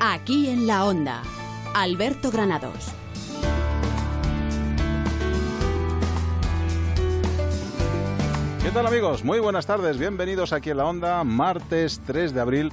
Aquí en la onda, Alberto Granados. ¿Qué tal amigos? Muy buenas tardes, bienvenidos aquí en la onda, martes 3 de abril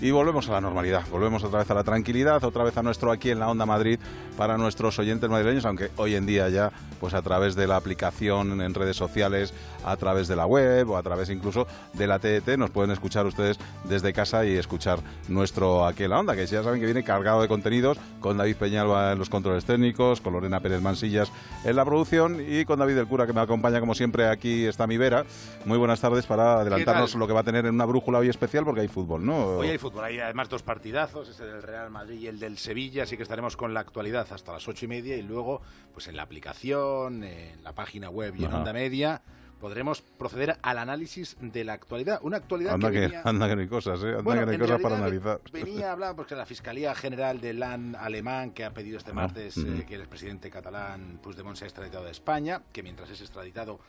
y volvemos a la normalidad, volvemos otra vez a la tranquilidad, otra vez a nuestro aquí en la Onda Madrid para nuestros oyentes madrileños, aunque hoy en día ya, pues a través de la aplicación en redes sociales, a través de la web o a través incluso de la TET, nos pueden escuchar ustedes desde casa y escuchar nuestro aquí en la Onda, que ya saben que viene cargado de contenidos, con David Peñalba en los controles técnicos, con Lorena Pérez Mansillas en la producción y con David del Cura que me acompaña como siempre aquí está mi vera. Muy buenas tardes para adelantarnos lo que va a tener en una brújula hoy especial porque hay fútbol, ¿no? Hoy hay fútbol fútbol. Hay además dos partidazos, ese del Real Madrid y el del Sevilla, así que estaremos con la actualidad hasta las ocho y media y luego, pues en la aplicación, en la página web y en Onda Media podremos proceder al análisis de la actualidad. Una actualidad anda que, venía... anda que no hay cosas, ¿eh? Anda que no hay cosas para analizar. Venía a hablar porque la Fiscalía General del LAN alemán, que ha pedido este ah, martes eh, que el presidente catalán Puigdemont sea extraditado de España, que mientras es extraditado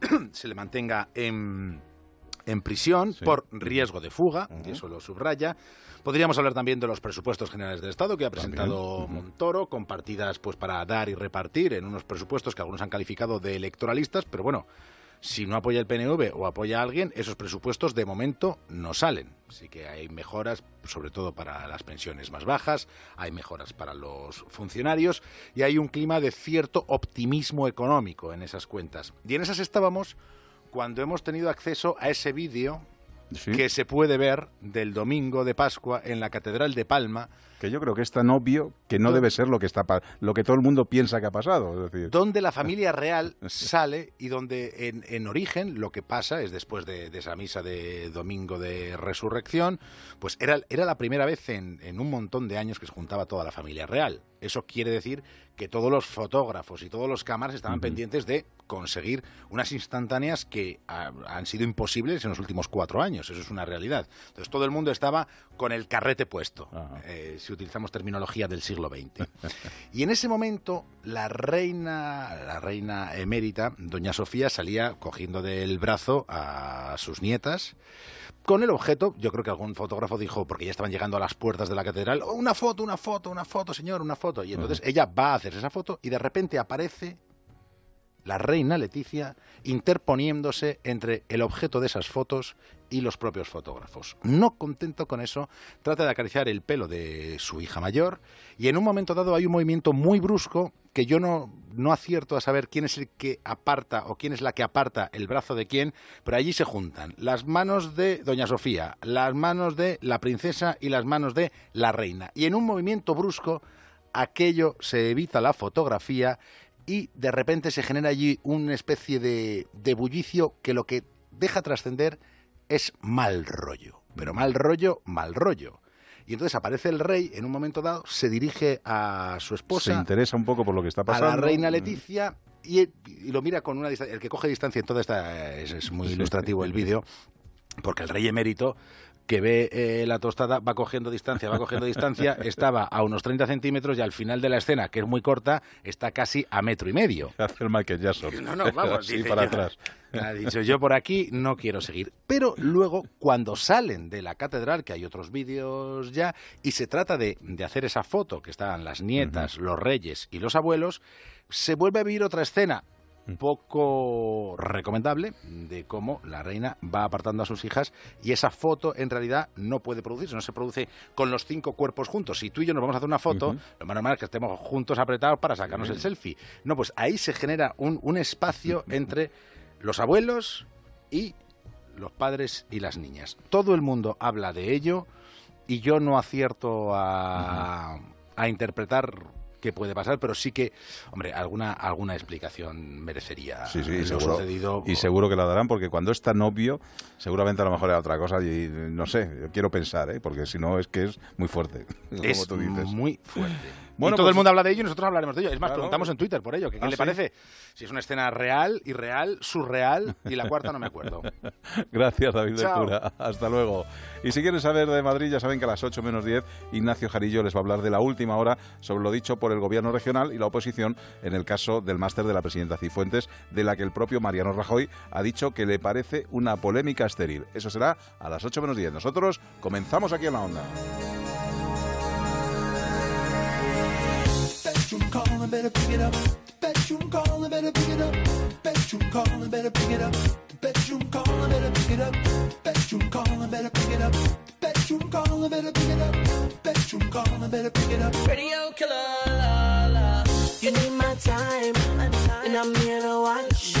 se le mantenga en en prisión por riesgo de fuga, y eso lo subraya. Podríamos hablar también de los presupuestos generales del Estado que ha presentado Montoro, con partidas pues, para dar y repartir en unos presupuestos que algunos han calificado de electoralistas, pero bueno, si no apoya el PNV o apoya a alguien, esos presupuestos de momento no salen. Así que hay mejoras, sobre todo para las pensiones más bajas, hay mejoras para los funcionarios y hay un clima de cierto optimismo económico en esas cuentas. Y en esas estábamos cuando hemos tenido acceso a ese vídeo que se puede ver del domingo de Pascua en la Catedral de Palma. Que yo creo que es tan obvio que no debe ser lo que, está, lo que todo el mundo piensa que ha pasado. decir. Donde la familia real sale y donde en, origen lo que pasa es después de, esa misa de domingo de resurrección, pues era, era la primera vez en, en un montón de años que se juntaba toda la familia real. Eso quiere decir que todos los fotógrafos y todos los cámaras estaban pendientes de conseguir unas instantáneas que han sido imposibles en los últimos cuatro años. Eso es una realidad. Entonces todo el mundo estaba con el carrete puesto, eh, si utilizamos terminología del siglo XX. y en ese momento la reina, la reina emérita, doña Sofía, salía cogiendo del brazo a sus nietas con el objeto, yo creo que algún fotógrafo dijo, porque ya estaban llegando a las puertas de la catedral, oh, una foto, una foto, una foto, señor, una foto. Y entonces ella va a hacer esa foto y de repente aparece la reina Leticia interponiéndose entre el objeto de esas fotos y los propios fotógrafos. No contento con eso, trata de acariciar el pelo de su hija mayor y en un momento dado hay un movimiento muy brusco que yo no, no acierto a saber quién es el que aparta o quién es la que aparta el brazo de quién, pero allí se juntan las manos de Doña Sofía, las manos de la princesa y las manos de la reina. Y en un movimiento brusco aquello se evita la fotografía y de repente se genera allí una especie de, de bullicio que lo que deja trascender es mal rollo. Pero mal rollo, mal rollo. Y entonces aparece el rey en un momento dado, se dirige a su esposa. Se interesa un poco por lo que está pasando. A la reina Leticia y, lo mira con una distancia. El que coge distancia en toda esta. Es, muy ilustrativo el vídeo, porque el rey emérito que ve eh, la tostada, va cogiendo distancia, va cogiendo distancia, estaba a unos 30 centímetros y al final de la escena, que es muy corta, está casi a metro y medio. Hace el Michael Jackson. No, no, vamos. Para atrás. Ha dicho, yo por aquí no quiero seguir. Pero luego, cuando salen de la catedral, que hay otros vídeos ya, y se trata de, de hacer esa foto, que están las nietas, los reyes y los abuelos, se vuelve a vivir otra escena poco recomendable de cómo la reina va apartando a sus hijas y esa foto en realidad no puede producirse, no se produce con los cinco cuerpos juntos. Si tú y yo nos vamos a hacer una foto, lo más normal es que estemos juntos apretados para sacarnos el selfie. No, pues ahí se genera un, un espacio entre los abuelos y los padres y las niñas. Todo el mundo habla de ello y yo no acierto a, a interpretar qué puede pasar, pero sí que, hombre, alguna, alguna explicación merecería sí, sí, seguro, sucedido. Y seguro que la darán, porque cuando es tan obvio, seguramente a lo mejor era otra cosa y no sé, quiero pensar, ¿eh? porque si no es que es muy fuerte, es muy fuerte. Bueno, y todo el pues mundo habla de ello y nosotros hablaremos de ello. Es más, preguntamos en Twitter por ello. ¿Qué, ah, le parece? Si es una escena real, irreal, surreal y la cuarta no me acuerdo. Gracias, David de Cura. Hasta luego. Y si quieren saber de Madrid, ya saben que a las 8 menos 10 Ignacio Jarillo les va a hablar de la última hora sobre lo dicho por el gobierno regional y la oposición en el caso del máster de la presidenta Cifuentes, de la que el propio Mariano Rajoy ha dicho que le parece una polémica estéril. Eso será a las 8 menos 10. Nosotros comenzamos aquí en la onda. Better pick it up. Bedroom calling, better pick it up. Bedroom calling, better pick it up. Bedroom calling, better pick it up. Bedroom calling, better pick it up. Bedroom calling, better pick it up. Bedroom calling, better pick it up. Radio killer, la la. You need my time, and I'm here to watch.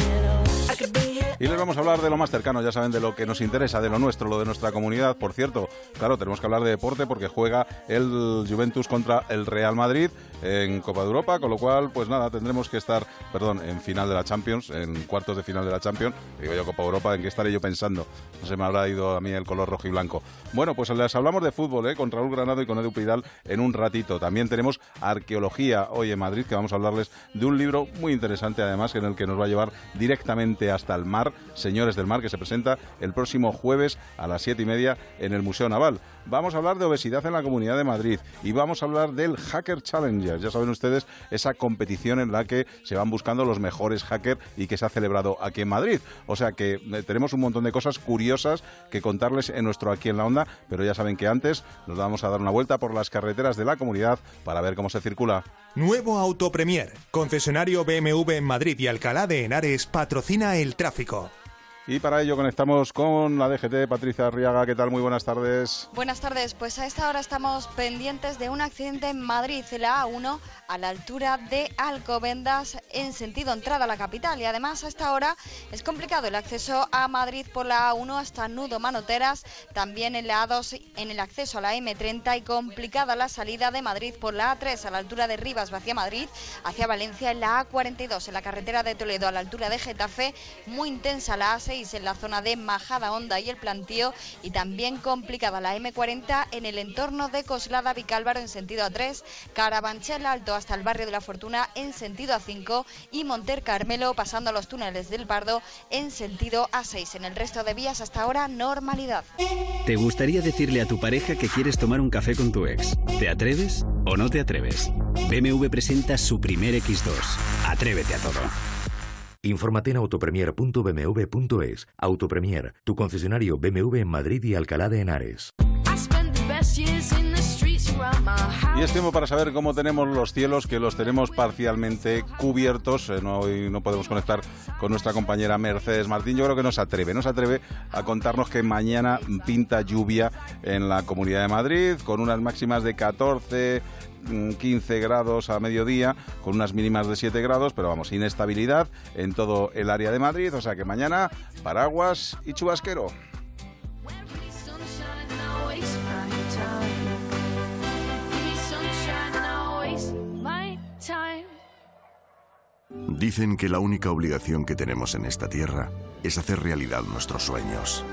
I could be y les vamos a hablar de lo más cercano, ya saben, de lo que nos interesa, de lo nuestro, lo de nuestra comunidad. Por cierto, claro, tenemos que hablar de deporte porque juega el Juventus contra el Real Madrid en Copa de Europa, con lo cual, pues nada, tendremos que estar, perdón, en final de la Champions, en cuartos de final de la Champions. Digo yo Copa Europa, ¿en qué estaré yo pensando? No se me habrá ido a mí el color rojo y blanco. Bueno, pues les hablamos de fútbol, ¿eh? Con Raúl Granado y con Edu Pidal en un ratito. También tenemos arqueología hoy en Madrid, que vamos a hablarles de un libro muy interesante, además, en el que nos va a llevar directamente hasta el mar Señores del Mar, que se presenta el próximo jueves a las siete y media en el Museo Naval. Vamos a hablar de obesidad en la Comunidad de Madrid y vamos a hablar del Hacker Challenger. Ya saben ustedes, esa competición en la que se van buscando los mejores hackers y que se ha celebrado aquí en Madrid. O sea que eh, tenemos un montón de cosas curiosas que contarles en nuestro Aquí en la Onda, pero ya saben que antes nos vamos a dar una vuelta por las carreteras de la comunidad para ver cómo se circula. Nuevo Auto Premier, concesionario BMW en Madrid y Alcalá de Henares, patrocina el tráfico. Y para ello conectamos con la DGT, Patricia Arriaga. ¿Qué tal? Muy buenas tardes. Buenas tardes. Pues a esta hora estamos pendientes de un accidente en Madrid, la A1, a la altura de Alcobendas, en sentido entrada a la capital. Y además a esta hora es complicado el acceso a Madrid por la A1 hasta Nudo Manoteras, también en la A2 en el acceso a la M30 y complicada la salida de Madrid por la A3 a la altura de Rivas hacia Madrid, hacia Valencia en la A42 en la carretera de Toledo a la altura de Getafe, muy intensa la A6 en la zona de Majada Honda y el Plantío y también complicada la M40 en el entorno de Coslada Vicálvaro en sentido A3, Carabanchel Alto hasta el barrio de la Fortuna en sentido A5 y Monter Carmelo pasando los túneles del Pardo en sentido A6. En el resto de vías hasta ahora normalidad. ¿Te gustaría decirle a tu pareja que quieres tomar un café con tu ex? ¿Te atreves o no te atreves? BMW presenta su primer X2. Atrévete a todo. Infórmate en autopremier.bmw.es. Autopremier, tu concesionario BMW en Madrid y Alcalá de Henares. Y es tiempo para saber cómo tenemos los cielos, que los tenemos parcialmente cubiertos. Eh, no, hoy no podemos conectar con nuestra compañera Mercedes Martín. Yo creo que nos atreve, nos atreve a contarnos que mañana pinta lluvia en la Comunidad de Madrid, con unas máximas de 14, 15 grados a mediodía, con unas mínimas de 7 grados, pero vamos, inestabilidad en todo el área de Madrid, o sea que mañana paraguas y chubasquero. Dicen que la única obligación que tenemos en esta tierra es hacer realidad nuestros sueños.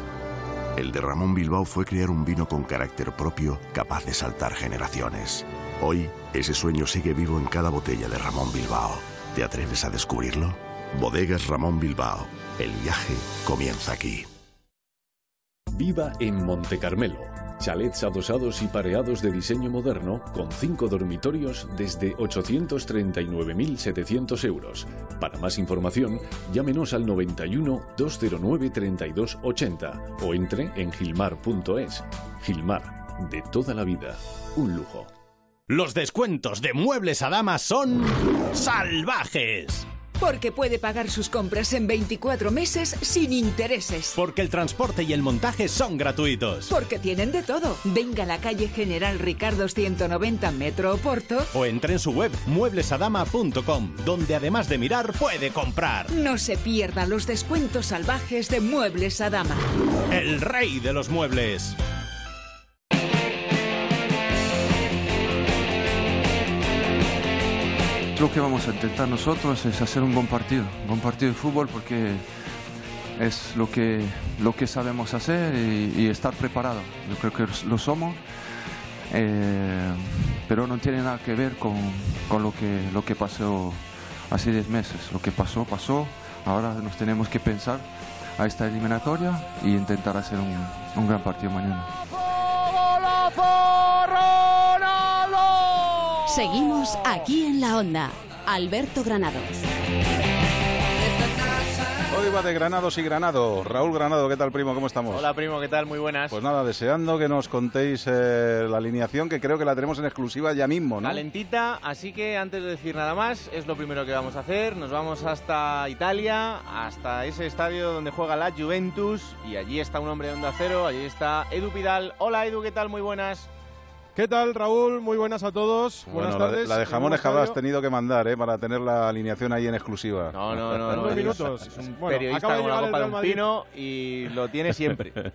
El de Ramón Bilbao fue crear un vino con carácter propio capaz de saltar generaciones. Hoy, ese sueño sigue vivo en cada botella de Ramón Bilbao. ¿Te atreves a descubrirlo? Bodegas Ramón Bilbao. El viaje comienza aquí. Viva en Monte Carmelo. Chalets adosados y pareados de diseño moderno con cinco dormitorios desde 839.700 euros. Para más información, llámenos al 91 209 3280 o entre en gilmar.es. Gilmar, de toda la vida, un lujo. Los descuentos de Muebles a Dama son salvajes. Porque puede pagar sus compras en 24 meses sin intereses. Porque el transporte y el montaje son gratuitos. Porque tienen de todo. Venga a la calle General Ricardo 190 Metro Oporto. O entre en su web mueblesadama.com, donde además de mirar puede comprar. No se pierda los descuentos salvajes de Muebles a Dama. El rey de los muebles. Lo que vamos a intentar nosotros es hacer un buen partido, un buen partido de fútbol porque es lo que, lo que sabemos hacer y, estar preparado. Yo creo que lo somos, eh, pero no tiene nada que ver con, lo, que, lo que pasó hace 10 meses. Lo que pasó, pasó. Ahora nos tenemos que pensar a esta eliminatoria e intentar hacer un, un gran partido mañana. Seguimos aquí en la onda. Alberto Granados prueba de Granados y Granado. Raúl Granado, ¿qué tal, primo? ¿Cómo estamos? Hola, primo, ¿qué tal? Muy buenas. Pues nada, deseando que nos contéis eh, la alineación, que creo que la tenemos en exclusiva ya mismo, ¿no? Calentita, así que antes de decir nada más, es lo primero que vamos a hacer. Nos vamos hasta Italia, hasta ese estadio donde juega la Juventus, y allí está un hombre de onda cero, allí está Edu Pidal. Hola, Edu, ¿qué tal? Muy buenas. ¿Qué tal, Raúl? Muy buenas a todos. buenas la, tardes. La de jamones que has tenido que mandar, ¿eh? Para tener la alineación ahí en exclusiva. No, no, no. No, dos es- minutos. Es un Bueno, periodista acaba de con una llegar el copa de Real y lo tiene siempre.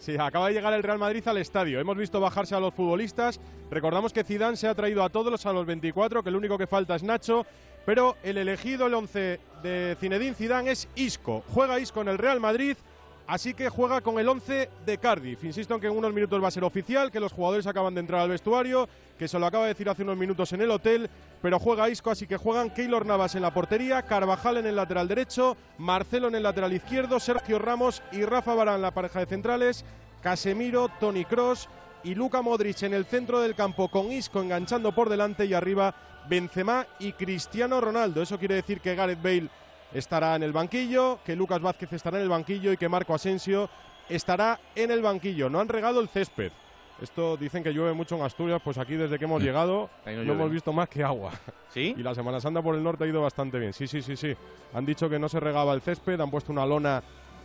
Sí, acaba de llegar el Real Madrid al estadio. Hemos visto bajarse a los futbolistas. Recordamos que Zidane se ha traído a todos a los 24, que el único que falta es Nacho. Pero el elegido, el 11 de Zinedine Zidane es Isco. Juega Isco en el Real Madrid, así que juega con el 11 de Cardiff. Insisto en que en unos minutos va a ser oficial, que los jugadores acaban de entrar al vestuario, que se lo acaba de decir hace unos minutos en el hotel, pero juega Isco, así que juegan Keylor Navas en la portería, Carvajal en el lateral derecho, Marcelo en el lateral izquierdo, Sergio Ramos y Rafa Barán la pareja de centrales, Casemiro, Tony Cross y Luka Modric en el centro del campo con Isco enganchando por delante y arriba Benzema y Cristiano Ronaldo. Eso quiere decir que Gareth Bale estará en el banquillo, que Lucas Vázquez estará en el banquillo y que Marco Asensio estará en el banquillo. No han regado el césped. Esto dicen que llueve mucho en Asturias, pues aquí desde que hemos llegado Ahí no no, hemos visto más que agua. ¿Sí? Y la Semana Santa por el norte ha ido bastante bien. Sí, sí, sí, sí. Han dicho que no se regaba el césped, han puesto una lona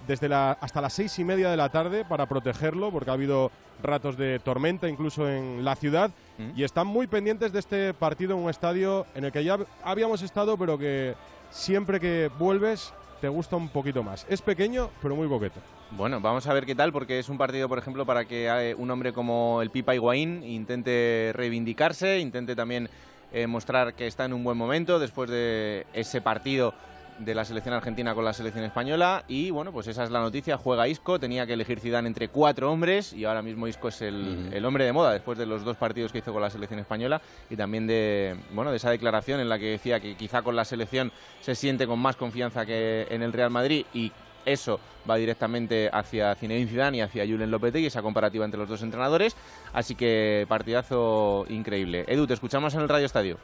desde la, hasta las seis y media de la tarde para protegerlo, porque ha habido ratos de tormenta incluso en la ciudad. Mm. Y están muy pendientes de este partido en un estadio en el que ya habíamos estado, pero que siempre que vuelves te gusta un poquito más. Es pequeño, pero muy coqueto. Bueno, vamos a ver qué tal, porque es un partido, por ejemplo, para que eh, un hombre como el Pipa Higuaín intente reivindicarse, intente también eh, mostrar que está en un buen momento después de ese partido de la selección argentina con la selección española. Y bueno, pues esa es la noticia, juega Isco, tenía que elegir Zidane entre cuatro hombres. Y ahora mismo Isco es el, el hombre de moda después de los dos partidos que hizo con la selección española. Y también de bueno, de esa declaración en la que decía que quizá con la selección se siente con más confianza que en el Real Madrid. Y eso va directamente hacia Zinedine Zidane y hacia Julen Lopetegui, esa comparativa entre los dos entrenadores. Así que partidazo increíble. Edu, te escuchamos en el Radio Estadio.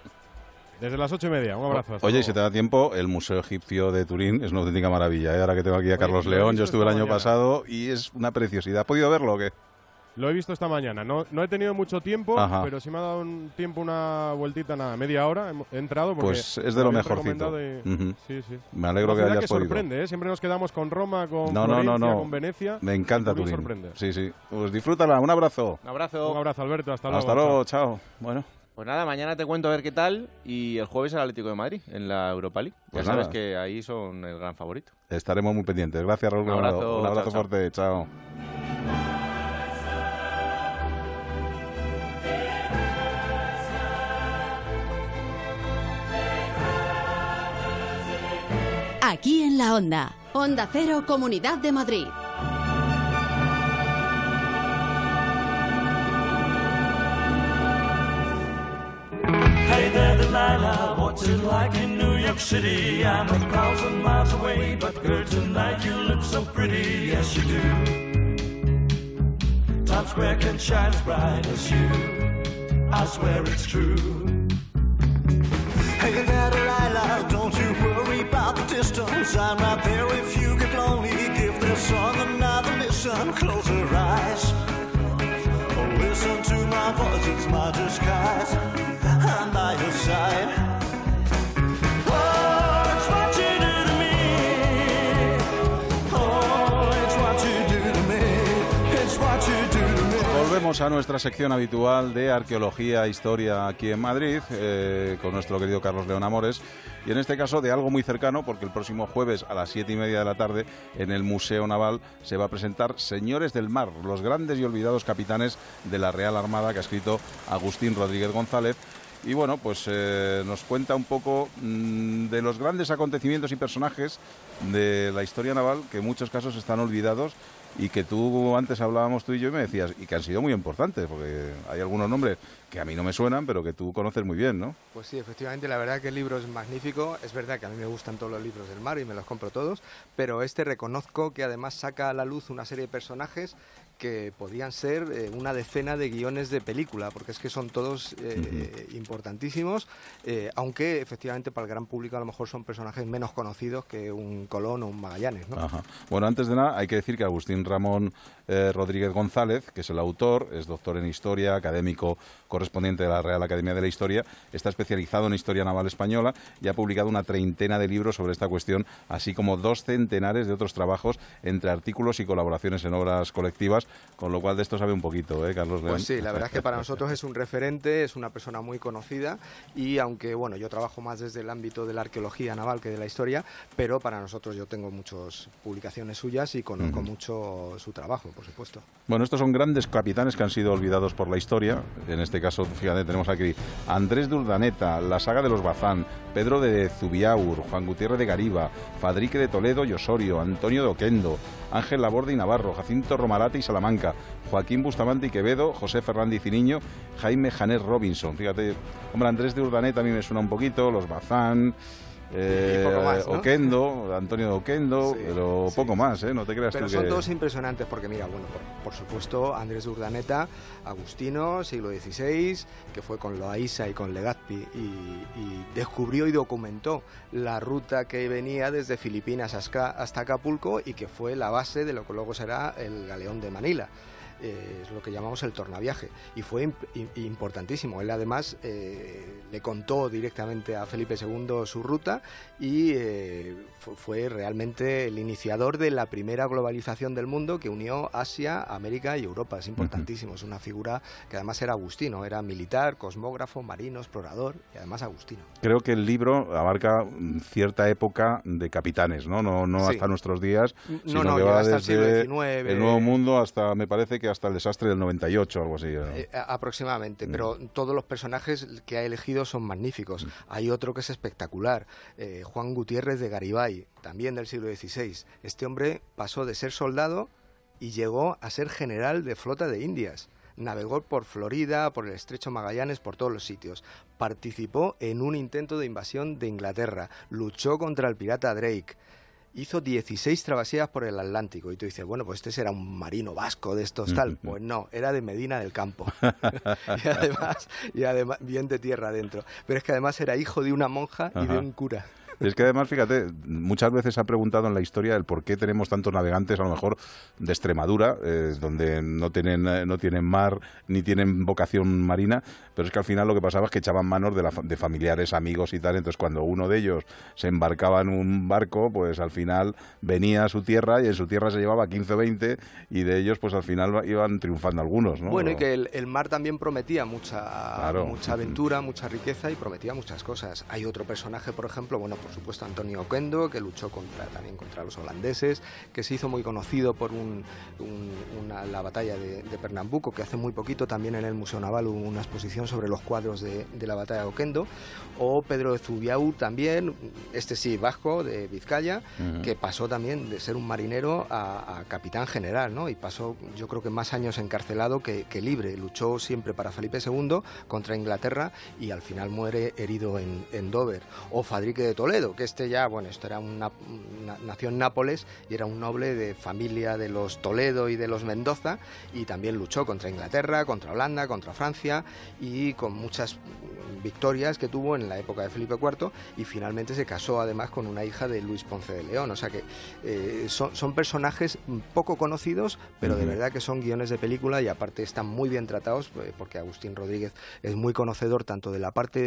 Desde las ocho y media, un abrazo. hasta Oye, y luego. si te da tiempo, el Museo Egipcio de Turín es una auténtica maravilla. ¿eh? Ahora que tengo aquí a Carlos lo León, yo estuve el año mañana. pasado y es una preciosidad. ¿Has podido verlo o qué? Lo he visto esta mañana. No, no he tenido mucho tiempo, Ajá. pero sí me ha dado un tiempo, una vueltita, nada, media hora. He he entrado porque Pues es de lo habéis mejorcito. Sí, sí. Me alegro que hayas podido. sorprende, ¿eh? Siempre nos quedamos con Roma, con No, no, Florencia, no, no. con Venecia. Me encanta Turín sorprende. Sí, sí. Pues disfrútala. Un abrazo. Un abrazo. Un abrazo, Alberto. Hasta luego. Hasta luego. Chao. Bueno. Pues nada, mañana te cuento a ver qué tal y el jueves el Atlético de Madrid en la Europa League. Pues ya sabes que ahí son el gran favorito. Estaremos muy pendientes. Gracias, Raúl. Un abrazo, Un abrazo chao, chao. fuerte. Chao. Aquí en la Onda. Onda Cero, Comunidad de Madrid. What's like in New York City? I'm a thousand miles away, but girl, tonight you look so pretty, yes you do. Times Square can shine as bright as you, I swear it's true. Hey there, Delilah, don't you worry about the distance. I'm right there if you get lonely. Give this song another listen, close your eyes. Listen to my voice, it's my disguise. I'm by your side. A nuestra sección habitual de arqueología e historia aquí en Madrid eh, con nuestro querido Carlos León Amores y en este caso de algo muy cercano porque el próximo jueves a las siete y media de la tarde en el Museo Naval se va a presentar Señores del Mar, los grandes y olvidados capitanes de la Real Armada que ha escrito Agustín Rodríguez González. Y bueno, pues eh, nos cuenta un poco mm, de los grandes acontecimientos y personajes de la historia naval que en muchos casos están olvidados y que tú antes hablábamos tú y yo y me decías y que han sido muy importantes porque hay algunos nombres que a mí no me suenan pero que tú conoces muy bien, ¿no? Pues sí, efectivamente, la verdad que el libro es magnífico. Es verdad que a mí me gustan todos los libros del mar y me los compro todos, pero este reconozco que además saca a la luz una serie de personajes que podían ser eh, una decena de guiones de película, porque es que son todos eh, importantísimos, eh, aunque efectivamente para el gran público a lo mejor son personajes menos conocidos que un Colón o un Magallanes. ¿no? Ajá. Bueno, antes de nada, hay que decir que Agustín Ramón eh, Rodríguez González, que es el autor, es doctor en historia, académico correspondiente de la Real Academia de la Historia, está especializado en historia naval española y ha publicado una treintena de libros sobre esta cuestión, así como dos centenares de otros trabajos entre artículos y colaboraciones en obras colectivas, con lo cual de esto sabe un poquito, ¿eh, Carlos León? Pues sí, la verdad es que para nosotros es un referente, es una persona muy conocida y aunque bueno, yo trabajo más desde el ámbito de la arqueología naval que de la historia, pero para nosotros yo tengo muchas publicaciones suyas y conozco mucho su trabajo, por supuesto. Bueno, estos son grandes capitanes que han sido olvidados por la historia. En este caso, fíjate, tenemos aquí Andrés de Urdaneta, la saga de los Bazán, Pedro de Zubiaur, Juan Gutiérrez de Gariba, Fadrique de Toledo y Osorio, Antonio de Oquendo, Ángel Laborde y Navarro, Jacinto Romarate y Salamanca, Joaquín Bustamante y Quevedo, José Fernández y Niño, Jaime Janet Robinson. Fíjate, hombre, Andrés de Urdaneta a mí me suena un poquito, los Bazán. Eh, poco más, ¿no? Oquendo, Antonio de Oquendo, pero poco más, ¿eh? No te creas Pero tú son que... todos impresionantes porque, mira, bueno, por, por supuesto, Andrés de Urdaneta, Agustino, siglo XVI, que fue con Loaiza y con Legazpi y, y descubrió y documentó la ruta que venía desde Filipinas hasta, hasta Acapulco y que fue la base de lo que luego será el galeón de Manila. Eh, es lo que llamamos el tornaviaje y fue imp- im- importantísimo. Él además eh, le contó directamente a Felipe II su ruta y eh, fu- fue realmente el iniciador de la primera globalización del mundo que unió Asia, América y Europa. Es importantísimo, es una figura que además era agustino, era militar, cosmógrafo, marino, explorador y además agustino. Creo que el libro abarca mm, cierta época de capitanes, ¿no? No, no Sí. hasta nuestros días, No, sino no, que va hasta el siglo desde XIX. el Nuevo Mundo hasta, me parece que hasta el desastre del 98, algo así. ¿no? Eh, aproximadamente, Mm. pero todos los personajes que ha elegido son magníficos. Hay otro que es espectacular, eh, Juan Gutiérrez de Garibay, también del siglo XVI. Este hombre pasó de ser soldado y llegó a ser general de flota de Indias. Navegó por Florida, por el estrecho Magallanes, por todos los sitios. Participó en un intento de invasión de Inglaterra. Luchó contra el pirata Drake hizo 16 travesías por el Atlántico. Y tú dices, bueno, pues este será un marino vasco de estos tal. Pues no, era de Medina del Campo. y además, y además, bien de tierra adentro. Pero es que además era hijo de una monja y de un cura. Es que además, fíjate, muchas veces se ha preguntado en la historia el por qué tenemos tantos navegantes, a lo mejor de Extremadura, eh, donde no tienen, eh, no tienen mar ni tienen vocación marina, pero es que al final lo que pasaba es que echaban manos de, la de familiares, amigos y tal. Entonces, cuando uno de ellos se embarcaba en un barco, pues al final venía a su tierra y en su tierra se llevaba 15 o 20 y de ellos, pues al final iban triunfando algunos, ¿no? Bueno, y que el, el mar también prometía mucha, Claro. mucha aventura, mucha riqueza y prometía muchas cosas. Hay otro personaje, por ejemplo, bueno, por supuesto Antonio Oquendo, que luchó contra, también contra los holandeses, que se hizo muy conocido por un- un- una- la batalla de, de Pernambuco, que hace muy poquito también en el Museo Naval hubo una exposición sobre los cuadros de, de la batalla de Oquendo. O Pedro de Zubiaur también, este sí, vasco, de Vizcaya, que pasó también de ser un marinero a, a capitán general, ¿no? Y pasó, yo creo que más años encarcelado que, que libre. Luchó siempre para Felipe II contra Inglaterra y al final muere herido en, en Dover. O Fadrique de Toledo, que este ya, bueno, esto era una, una- nació en Nápoles y era un noble de familia de los Toledo y de los Mendoza y también luchó contra Inglaterra, contra Holanda, contra Francia y con muchas victorias que tuvo en la época de Felipe IV y finalmente se casó además con una hija de Luis Ponce de León. O sea que eh, son, son personajes poco conocidos, pero de verdad que son guiones de película y aparte están muy bien tratados eh, porque Agustín Rodríguez es muy conocedor tanto de la parte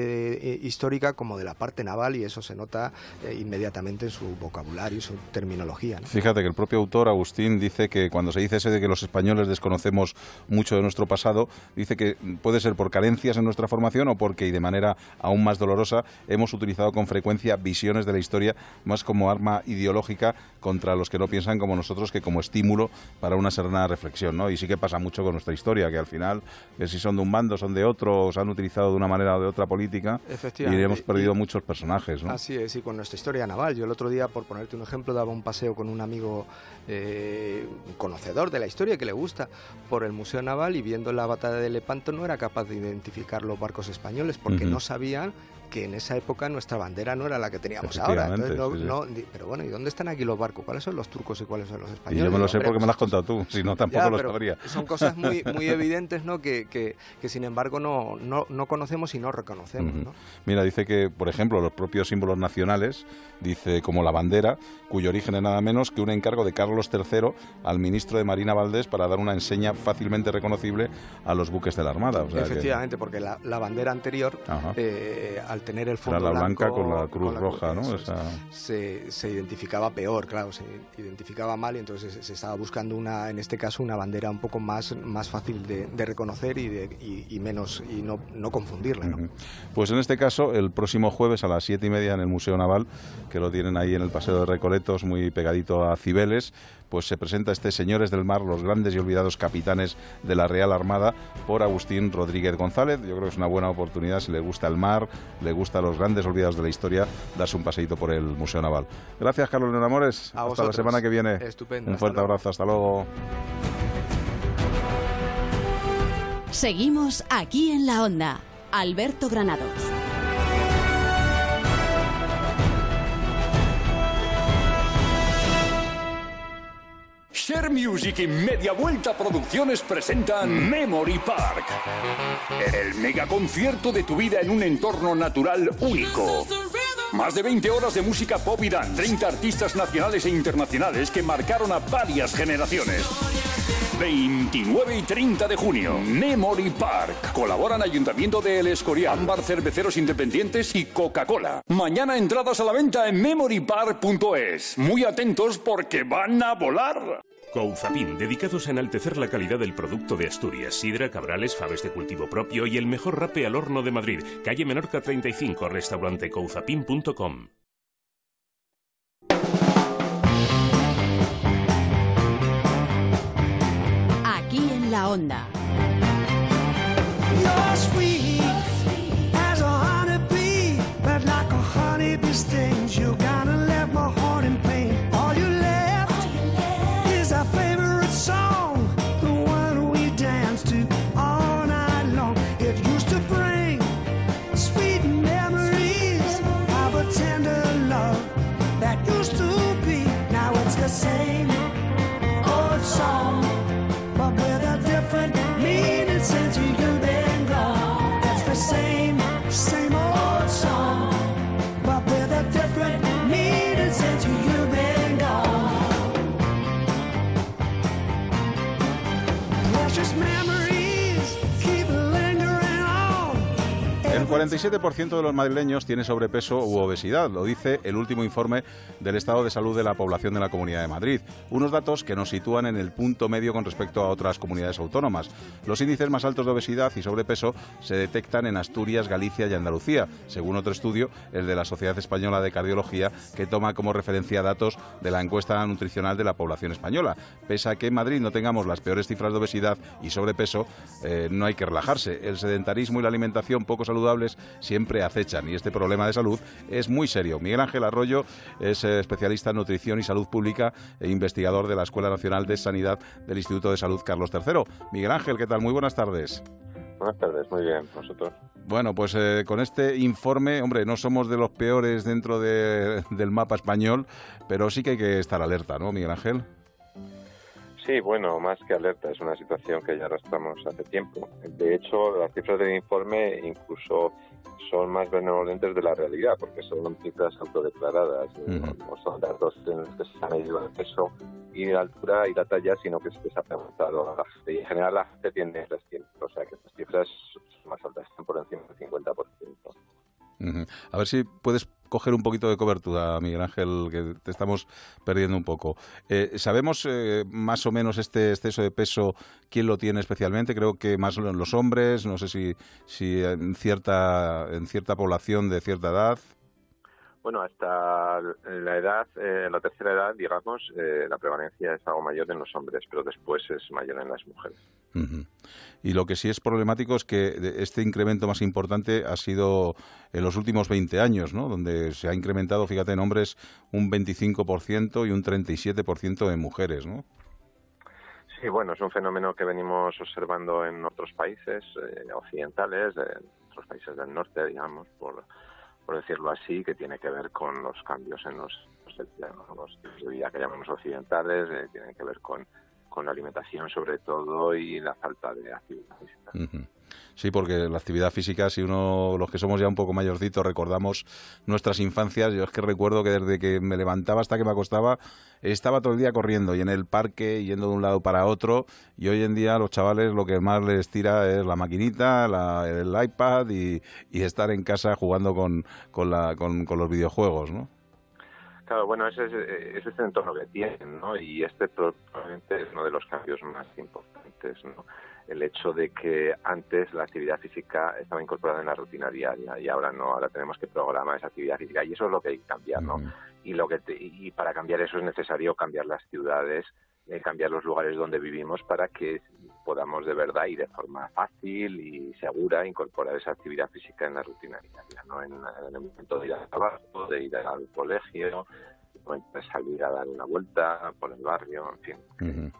eh, histórica como de la parte naval y eso se nota eh, inmediatamente en su vocabulario y su terminología. ¿no? Fíjate que el propio autor, Agustín, dice que cuando se dice ese de que los españoles desconocemos mucho de nuestro pasado, dice que puede ser por carencias en nuestra formación o porque, y de manera aún más dolorosa, hemos utilizado con frecuencia visiones de la historia más como arma ideológica contra los que no piensan como nosotros que como estímulo para una serena reflexión, ¿no? Y sí que pasa mucho con nuestra historia, que al final, que si son de un bando, son de otro, o se han utilizado de una manera o de otra política, y hemos perdido Y- muchos personajes, ¿no? Así es, y con nuestra historia naval. Yo el otro día, por ponerte un ejemplo, daba un paseo con un amigo eh, conocedor de la historia que le gusta por el Museo Naval y viendo la batalla de Lepanto no era capaz de identificar los barcos españoles porque no sabían que en esa época nuestra bandera no era la que teníamos ahora. Entonces, no- sí, sí. no- di- pero bueno, ¿y dónde están aquí los barcos? ¿Cuáles son los turcos y cuáles son los Y españoles? yo me lo sé porque me pues lo has contado tú, si no tampoco ya, lo sabría. Son cosas muy, muy evidentes, ¿no? Que, que, que, sin embargo no, no, no conocemos y no reconocemos. Mira, dice que, por ejemplo, los propios símbolos nacionales, dice como la bandera, cuyo origen es nada menos que un encargo de Carlos III al ministro de Marina Valdés para dar una enseña fácilmente reconocible a los buques de la Armada. O sea que- Efectivamente, porque la, la bandera anterior, eh, al tener el fondo Era la blanca blanco, con la cruz la roja, ¿no? Esa- se, se identificaba peor, claro, se identificaba mal y entonces se, se estaba buscando una, en este caso, una bandera un poco más, más fácil de, de reconocer y, de, y, y menos y no, no confundirla. ¿no? Pues en este caso, el próximo jueves a las siete y media en el Museo Naval, que lo tienen ahí en el Paseo de Recoletos, muy pegadito a Cibeles, pues se presenta este Señores del Mar, los grandes y olvidados capitanes de la Real Armada, por Agustín Rodríguez González. Yo creo que es una buena oportunidad, si le gusta el mar, le gusta los grandes olvidados de la historia, darse un paseíto por el Museo Naval. Gracias, Carlos León Amores. A Hasta la semana que viene. Estupendo, Un fuerte abrazo. Hasta luego. Seguimos aquí en la onda. Alberto Granados. Share Music y Media Vuelta Producciones presentan Memory Park. El megaconcierto de tu vida en un entorno natural único. Más de 20 horas de música pop y dance, 30 artistas nacionales e internacionales que marcaron a varias generaciones. 29 y 30 de junio, Memory Park. Colaboran Ayuntamiento de El Escorial, Ámbar Cerveceros Independientes y Coca-Cola. Mañana entradas a la venta en memorypark.es. Muy atentos porque van a volar. Couzapin, dedicados a enaltecer la calidad del producto de Asturias, sidra, cabrales, faves de cultivo propio y el mejor rape al horno de Madrid. Calle Menorca 35, restaurante couzapin.com. onda. 47% de los madrileños tiene sobrepeso u obesidad, lo dice el último informe del estado de salud de la población de la Comunidad de Madrid. Unos datos que nos sitúan en el punto medio con respecto a otras comunidades autónomas. Los índices más altos de obesidad y sobrepeso se detectan en Asturias, Galicia y Andalucía, según otro estudio, el de la Sociedad Española de Cardiología, que toma como referencia datos de la encuesta nutricional de la población española. Pese a que en Madrid no tengamos las peores cifras de obesidad y sobrepeso, eh, no hay que relajarse. El sedentarismo y la alimentación poco saludables siempre acechan y este problema de salud es muy serio. Miguel Ángel Arroyo es eh, especialista en nutrición y salud pública e investigador de la Escuela Nacional de Sanidad del Instituto de Salud Carlos III. Miguel Ángel, ¿qué tal? Muy buenas tardes. Buenas tardes, muy bien, nosotros. Bueno, pues eh, con este informe, hombre, no somos de los peores dentro de- del mapa español, pero sí que hay que estar alerta, ¿no, Miguel Ángel? Sí, bueno, más que alerta, es una situación que ya arrastramos hace tiempo. De hecho, las cifras del informe incluso son más benevolentes de la realidad, porque son cifras autodeclaradas, no, no son datos en los que se ha medido el peso y la altura y la talla, sino que se les ha preguntado a la gente. Y en general la gente tiene las cifras, o sea que las cifras son más altas, están por encima del 50%. Ujú. A ver si puedes coger un poquito de cobertura, Miguel Ángel, que te estamos perdiendo un poco. Eh, ¿Sabemos eh, más o menos este exceso de peso quién lo tiene especialmente? Creo que más lo- los hombres, no sé si, si en, cierta, en cierta población de cierta edad. Bueno, hasta la edad, eh, la tercera edad, digamos, eh, la prevalencia es algo mayor en los hombres, pero después es mayor en las mujeres. Y lo que sí es problemático es que este incremento más importante ha sido en los últimos 20 años, ¿no? Donde se ha incrementado, fíjate, en hombres un 25% y un 37% en mujeres, ¿no? Sí, bueno, es un fenómeno que venimos observando en otros países eh, occidentales, en otros países del norte, digamos, por, por decirlo así, que tiene que ver con los cambios en los, los, los vida que llamamos occidentales, eh, tiene que ver con, con la alimentación sobre todo y la falta de actividad física. Sí, porque la actividad física, si uno, los que somos ya un poco mayorcitos, recordamos nuestras infancias, yo es que recuerdo que desde que me levantaba hasta que me acostaba, estaba todo el día corriendo y en el parque, yendo de un lado para otro, y hoy en día los chavales lo que más les tira es la maquinita, la- el iPad y, estar en casa jugando con, con los videojuegos, ¿no? Claro, bueno, ese es, eh, ese es el entorno que tienen, ¿no? Y este pro- probablemente es uno de los cambios más importantes, ¿no? El hecho de que antes la actividad física estaba incorporada en la rutina diaria y ahora no, ahora tenemos que programar esa actividad física y eso es lo que hay que cambiar, ¿no? Y, lo que te- y para cambiar eso es necesario cambiar las ciudades, eh, cambiar los lugares donde vivimos para que podamos de verdad y de forma fácil y segura incorporar esa actividad física en la rutina diaria, ¿no? En, en el momento de ir al trabajo, de ir al colegio, de salir a dar una vuelta por el barrio, en fin.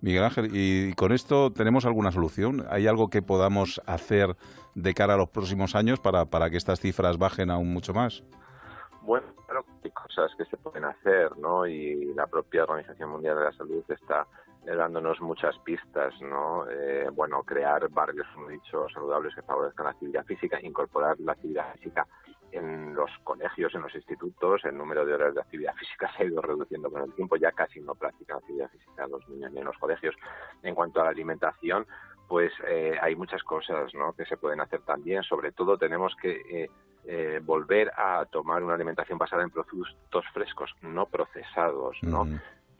Miguel Ángel, y con esto tenemos alguna solución? ¿Hay algo que podamos hacer de cara a los próximos años para, para que estas cifras bajen aún mucho más? Bueno, claro, hay cosas que se pueden hacer, ¿no? Y la propia Organización Mundial de la Salud está dándonos muchas pistas, ¿no? Eh, bueno, crear barrios, como he dicho, saludables que favorezcan la actividad física, incorporar la actividad física en los colegios, en los institutos, el número de horas de actividad física se ha ido reduciendo con el tiempo, ya casi no practican actividad física los niños ni en los colegios. En cuanto a la alimentación, pues eh, hay muchas cosas ¿no? que se pueden hacer también. Sobre todo tenemos que eh, eh, volver a tomar una alimentación basada en productos frescos, no procesados, ¿no?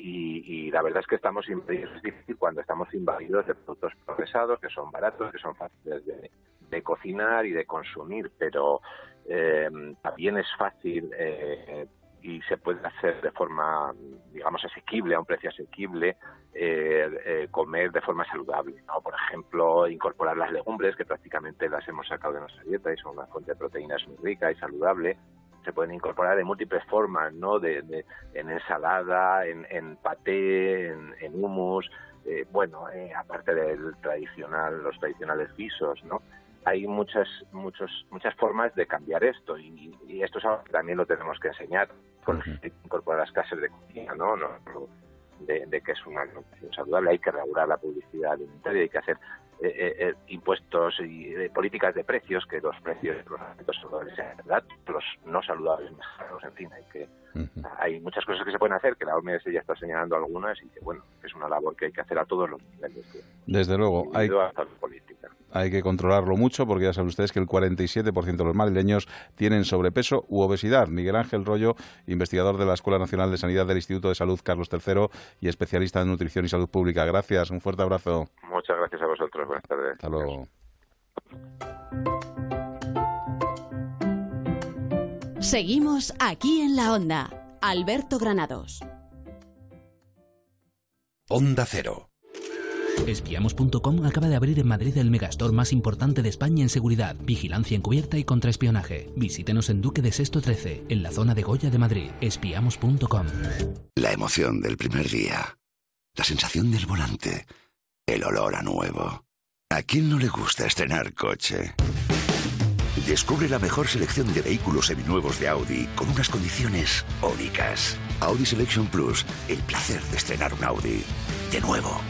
Y, y la verdad es que estamos invadidos, cuando estamos invadidos de productos procesados que son baratos, que son fáciles de, de cocinar y de consumir, pero eh, también es fácil eh, y se puede hacer de forma, digamos, asequible, a un precio asequible, eh, eh, comer de forma saludable. ¿no? Por ejemplo, incorporar las legumbres, que prácticamente las hemos sacado de nuestra dieta y son una fuente de proteínas muy rica y saludable. Se pueden incorporar de múltiples formas, ¿no? De, de- en ensalada, en, en paté, en, en hummus, eh, bueno, eh, aparte del tradicional, los tradicionales guisos, ¿no? Hay muchas, muchos, muchas formas de cambiar esto y, y esto es algo que también lo tenemos que enseñar con incorporar las clases de cocina, ¿no? no de, de que es una alimentación saludable, hay que regular la publicidad alimentaria, hay que hacer eh, eh, eh, impuestos y eh, políticas de precios, que los precios los alimentos saludables los no saludables en fin, hay que hay muchas cosas que se pueden hacer, que la OMS ya está señalando algunas y que bueno, es una labor que hay que hacer a todos los niveles, de Desde luego, hay, hay que controlarlo mucho porque ya saben ustedes que el 47% de los madrileños tienen sobrepeso u obesidad. Miguel Ángel Rollo, investigador de la Escuela Nacional de Sanidad del Instituto de Salud Carlos III y especialista en nutrición y salud pública. Gracias, un fuerte abrazo. Muchas gracias a vosotros, buenas tardes. Hasta luego. Seguimos aquí en la onda. Alberto Granados. Onda Cero. Espiamos.com acaba de abrir en Madrid el megastore más importante de España en seguridad, vigilancia encubierta y contraespionaje. Visítenos en Duque de Sexto 13, en la zona de Goya de Madrid. Espiamos.com. La emoción del primer día. La sensación del volante. El olor a nuevo. ¿A quién no le gusta estrenar coche? Descubre la mejor selección de vehículos seminuevos de Audi con unas condiciones únicas. Audi Selection Plus, el placer de estrenar un Audi. De nuevo.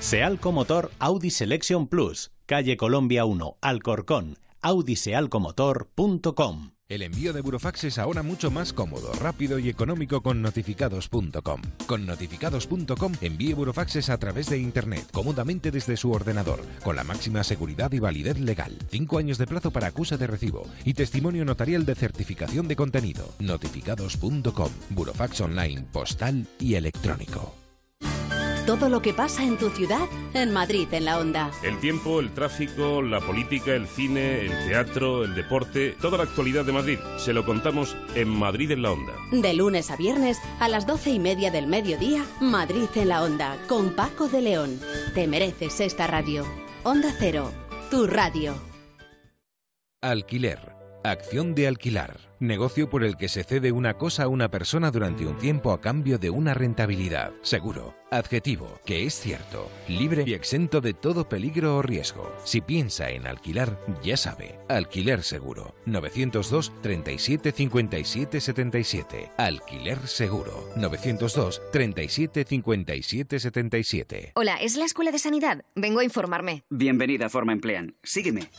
Sealco Motor Audi Selection Plus, calle Colombia 1, Alcorcón, audisealcomotor.com. El envío de Burofax es ahora mucho más cómodo, rápido y económico con notificados.com. Con notificados.com envíe burofaxes a través de Internet, cómodamente desde su ordenador, con la máxima seguridad y validez legal. Cinco años de plazo para acusa de recibo y testimonio notarial de certificación de contenido. Notificados.com. Burofax online, postal y electrónico. Todo lo que pasa en tu ciudad, en Madrid en la onda. El tiempo, el tráfico, la política, el cine, el teatro, el deporte, toda la actualidad de Madrid. Se lo contamos en Madrid en la Onda. De lunes a viernes a las doce y media del mediodía, Madrid en la onda, con Paco de León. Te mereces esta radio. Onda Cero, tu radio. Alquiler. Acción de alquilar. Negocio por el que se cede una cosa a una persona durante un tiempo a cambio de una rentabilidad. Seguro. Adjetivo, que es cierto. Libre y exento de todo peligro o riesgo. Si piensa en alquilar, ya sabe. Alquiler seguro. 902 37 57 77. Alquiler seguro. 902 37 57 77. Hola, ¿es la Escuela de Sanidad? Vengo a informarme. Bienvenida a Forma Emplean. Sígueme.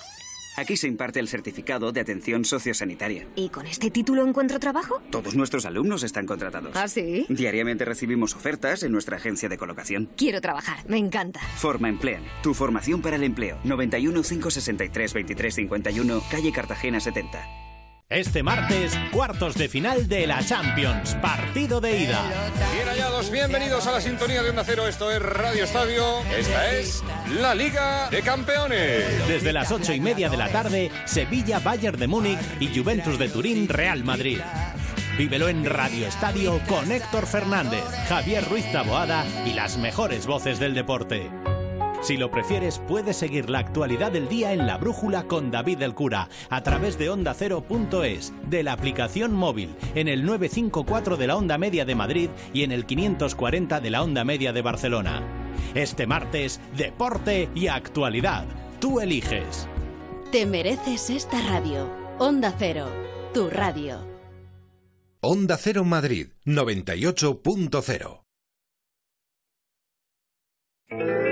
Aquí se imparte el certificado de atención sociosanitaria. ¿Y con este título encuentro trabajo? Todos nuestros alumnos están contratados. ¿Ah, sí? Diariamente recibimos ofertas en nuestra agencia de colocación. Quiero trabajar, me encanta. Forma Emplean. Tu formación para el empleo. 91 563 23 51, calle Cartagena 70. Este martes, cuartos de final de la Champions, partido de ida. Bien hallados, bienvenidos a la sintonía de Onda Cero. Esto es Radio Estadio. Esta es la Liga de Campeones. Desde las ocho y media de la tarde, Sevilla, Bayern de Múnich y Juventus de Turín, Real Madrid. Vívelo en Radio Estadio con Héctor Fernández, Javier Ruiz Taboada y las mejores voces del deporte. Si lo prefieres, puedes seguir la actualidad del día en la brújula con David del Cura a través de ondacero.es, de la aplicación móvil, en el 954 de la onda media de Madrid y en el 540 de la onda media de Barcelona. Este martes, deporte y actualidad. Tú eliges. Te mereces esta radio. Onda Cero, tu radio. Onda Cero Madrid 98.0.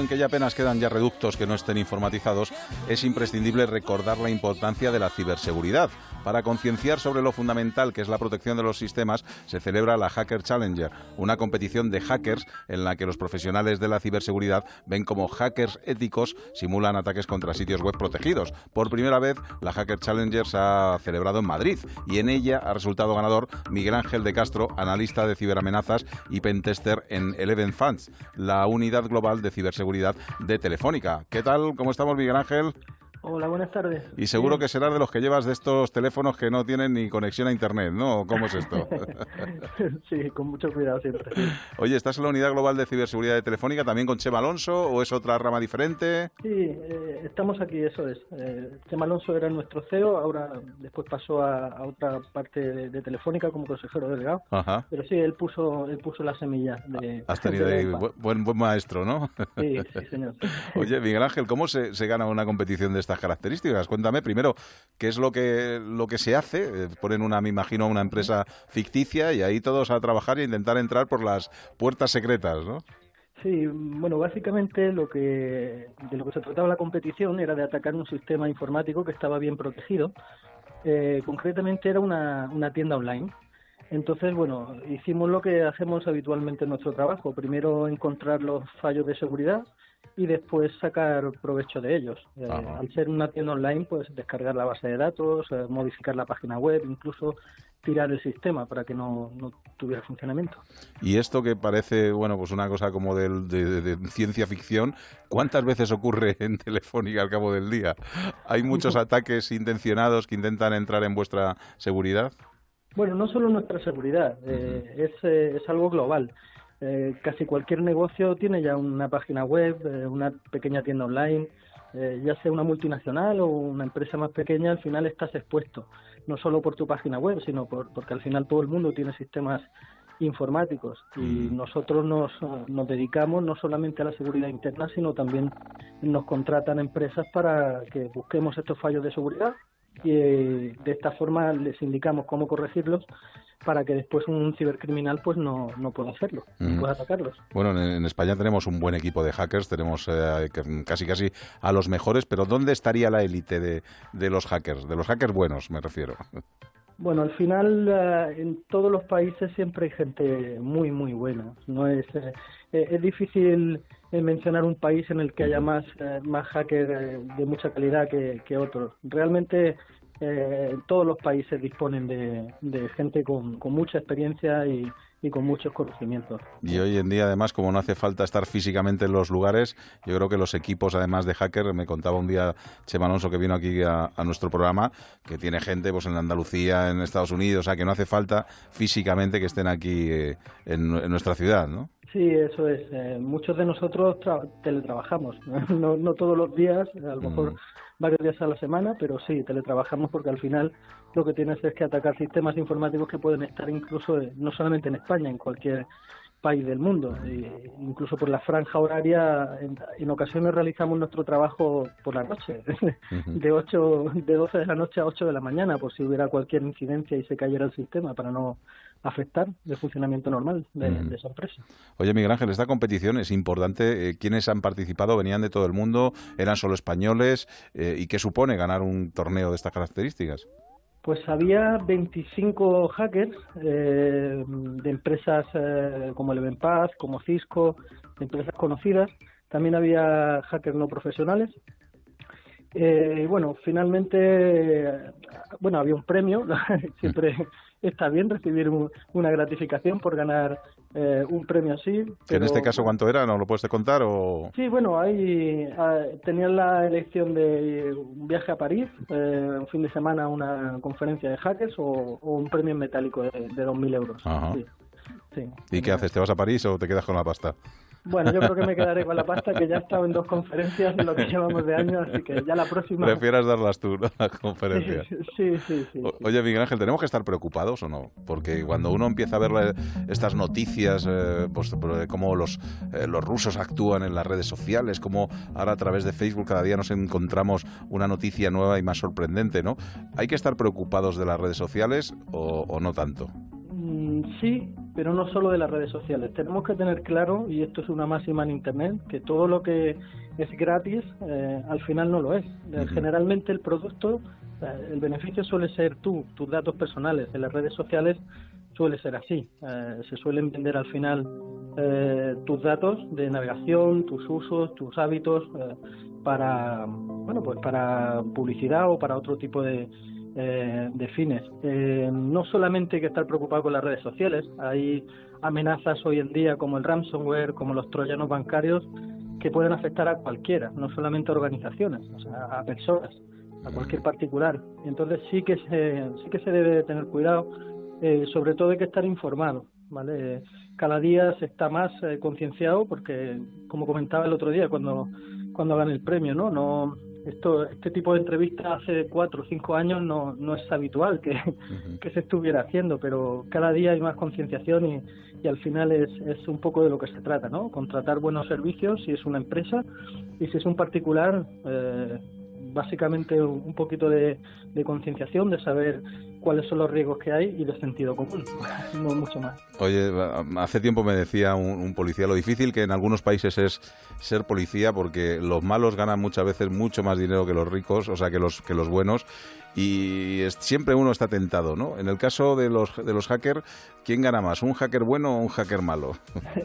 En que ya apenas quedan ya reductos que no estén informatizados, es imprescindible recordar la importancia de la ciberseguridad. Para concienciar sobre lo fundamental que es la protección de los sistemas, se celebra la Hacker Challenger, una competición de hackers en la que los profesionales de la ciberseguridad ven como hackers éticos simulan ataques contra sitios web protegidos. Por primera vez, la Hacker Challenger se ha celebrado en Madrid y en ella ha resultado ganador Miguel Ángel de Castro, analista de ciberamenazas y pentester en Eleven Funds, la unidad global de ciberseguridad de Telefónica. ¿Qué tal? ¿Cómo estamos, Miguel Ángel? Hola, buenas tardes. Y seguro que serás de los que llevas de estos teléfonos que no tienen ni conexión a internet, ¿no? ¿Cómo es esto? sí, con mucho cuidado siempre. Oye, ¿estás en la unidad global de ciberseguridad de Telefónica también con Chema Alonso o es otra rama diferente? Sí, eh, estamos aquí, eso es. Eh, Chema Alonso era nuestro CEO, ahora después pasó a, a otra parte de, de Telefónica como consejero delegado. Ajá. Pero sí, él puso, él puso la semilla de. Has tenido de ahí Elfa. bu- buen, buen maestro, ¿no? Sí, sí, señor. Oye, Miguel Ángel, ¿cómo se, se gana una competición de características? Cuéntame primero, ¿qué es lo que, lo que se hace? Eh, Ponen una, me imagino, una empresa ficticia y ahí todos a trabajar e intentar entrar por las puertas secretas, ¿no? Sí, bueno, básicamente lo que de lo que se trataba la competición era de atacar un sistema informático que estaba bien protegido. Eh, concretamente era una, una tienda online. Entonces, bueno, hicimos lo que hacemos habitualmente en nuestro trabajo. Primero encontrar los fallos de seguridad y después sacar provecho de ellos. Eh, al ser una tienda online, pues descargar la base de datos, eh, modificar la página web, incluso tirar el sistema para que no, no tuviera funcionamiento. Y esto que parece, bueno, pues una cosa como del- de, de- de ciencia ficción, ¿cuántas veces ocurre en Telefónica al cabo del día? ¿Hay muchos ataques intencionados que intentan entrar en vuestra seguridad? Bueno, no solo nuestra seguridad, eh, es, eh, es algo global. Eh, casi cualquier negocio tiene ya una página web, eh, una pequeña tienda online, eh, ya sea una multinacional o una empresa más pequeña, al final estás expuesto, no solo por tu página web, sino por, porque al final todo el mundo tiene sistemas informáticos y nosotros nos, nos dedicamos no solamente a la seguridad interna, sino también nos contratan empresas para que busquemos estos fallos de seguridad y eh, de esta forma les indicamos cómo corregirlos para que después un cibercriminal pues no, no pueda hacerlo, no pueda atacarlos. Bueno, en, en España tenemos un buen equipo de hackers, tenemos eh, casi casi a los mejores, pero ¿dónde estaría la élite de, de los hackers? De los hackers buenos, me refiero. Bueno, al final eh, en todos los países siempre hay gente muy muy buena. No es eh, eh, es difícil eh, mencionar un país en el que haya más más hackers de mucha calidad que, que otros. Realmente todos los países disponen de, de gente con, con mucha experiencia y, y con muchos conocimientos. Y hoy en día, además, como no hace falta estar físicamente en los lugares, yo creo que los equipos, además de hacker, me contaba un día Chema Alonso que vino aquí a, a nuestro programa, que tiene gente pues en Andalucía, en Estados Unidos, o sea, que no hace falta físicamente que estén aquí eh, en, en nuestra ciudad, ¿no? Sí, eso es. Eh, muchos de nosotros tra- teletrabajamos, no, no todos los días, a lo mejor varios días a la semana, pero sí, teletrabajamos porque al final lo que tienes es que atacar sistemas informáticos que pueden estar incluso eh, no solamente en España, en cualquier país del mundo. E incluso por la franja horaria, en, en ocasiones realizamos nuestro trabajo por la noche, de 8, de 12 de la noche a 8 de la mañana, por si hubiera cualquier incidencia y se cayera el sistema, para no afectar el funcionamiento normal de, esa empresa. Oye, Miguel Ángel, esta competición es importante. Eh, ¿Quiénes han participado? ¿Venían de todo el mundo? ¿Eran solo españoles? Eh, ¿Y qué supone ganar un torneo de estas características? Pues había 25 hackers eh, de empresas eh, como el Evenpaz, como Cisco, de empresas conocidas. También había hackers no profesionales. Eh, y bueno, finalmente, bueno, había un premio. Siempre está bien recibir un- una gratificación por ganar eh, un premio así. ¿Que en este caso cuánto era? ¿No lo puedes contar? O... Sí, bueno, ahí ah, tenían la elección de un viaje a París, eh, un fin de semana una conferencia de hackers o, o un premio en metálico de, de 2.000 euros. Ajá. Sí, sí. ¿Y qué haces? ¿Te vas a París o te quedas con la pasta? Bueno, yo creo que me quedaré con la pasta, que ya he estado en dos conferencias en lo que llevamos de año, así que ya la próxima... Prefieras darlas tú, ¿no? La conferencia. Sí, sí, sí. O- Oye, Miguel Ángel, ¿tenemos que estar preocupados o no? Porque cuando uno empieza a ver estas noticias, eh, pues, de cómo los, eh, los rusos actúan en las redes sociales, cómo ahora a través de Facebook cada día nos encontramos una noticia nueva y más sorprendente, ¿no? ¿Hay que estar preocupados de las redes sociales o, o no tanto? Sí, pero no solo de las redes sociales. Tenemos que tener claro, y esto es una máxima en Internet, que todo lo que es gratis eh, al final no lo es. Eh, Generalmente el producto, eh, el beneficio suele ser tú, tus datos personales. En las redes sociales suele ser así. Eh, se suelen vender al final eh, tus datos de navegación, tus usos, tus hábitos para, bueno, pues para publicidad o para otro tipo de, eh, de fines. Eh, no solamente hay que estar preocupado con las redes sociales, hay amenazas hoy en día como el ransomware, como los troyanos bancarios, que pueden afectar a cualquiera, no solamente a organizaciones, a personas, a cualquier particular. Entonces sí que se, sí que se debe de tener cuidado, eh, sobre todo hay que estar informado, ¿vale? Cada día se está más eh, concienciado porque, como comentaba el otro día cuando cuando gané el premio, ¿no? No esto este tipo de entrevistas hace cuatro o cinco años no, no es habitual que, que se estuviera haciendo, pero cada día hay más concienciación y, y al final es, es un poco de lo que se trata, ¿no? Contratar buenos servicios si es una empresa y si es un particular, eh, básicamente un un poquito de, de concienciación, de saber cuáles son los riesgos que hay y de sentido común, mucho más. Oye, hace tiempo me decía un, un policía lo difícil que en algunos países es ser policía porque los malos ganan muchas veces mucho más dinero que los ricos, o sea, que los, que los buenos, y es- siempre uno está tentado, ¿no? En el caso de los, de los hackers, ¿quién gana más? ¿Un hacker bueno o un hacker malo?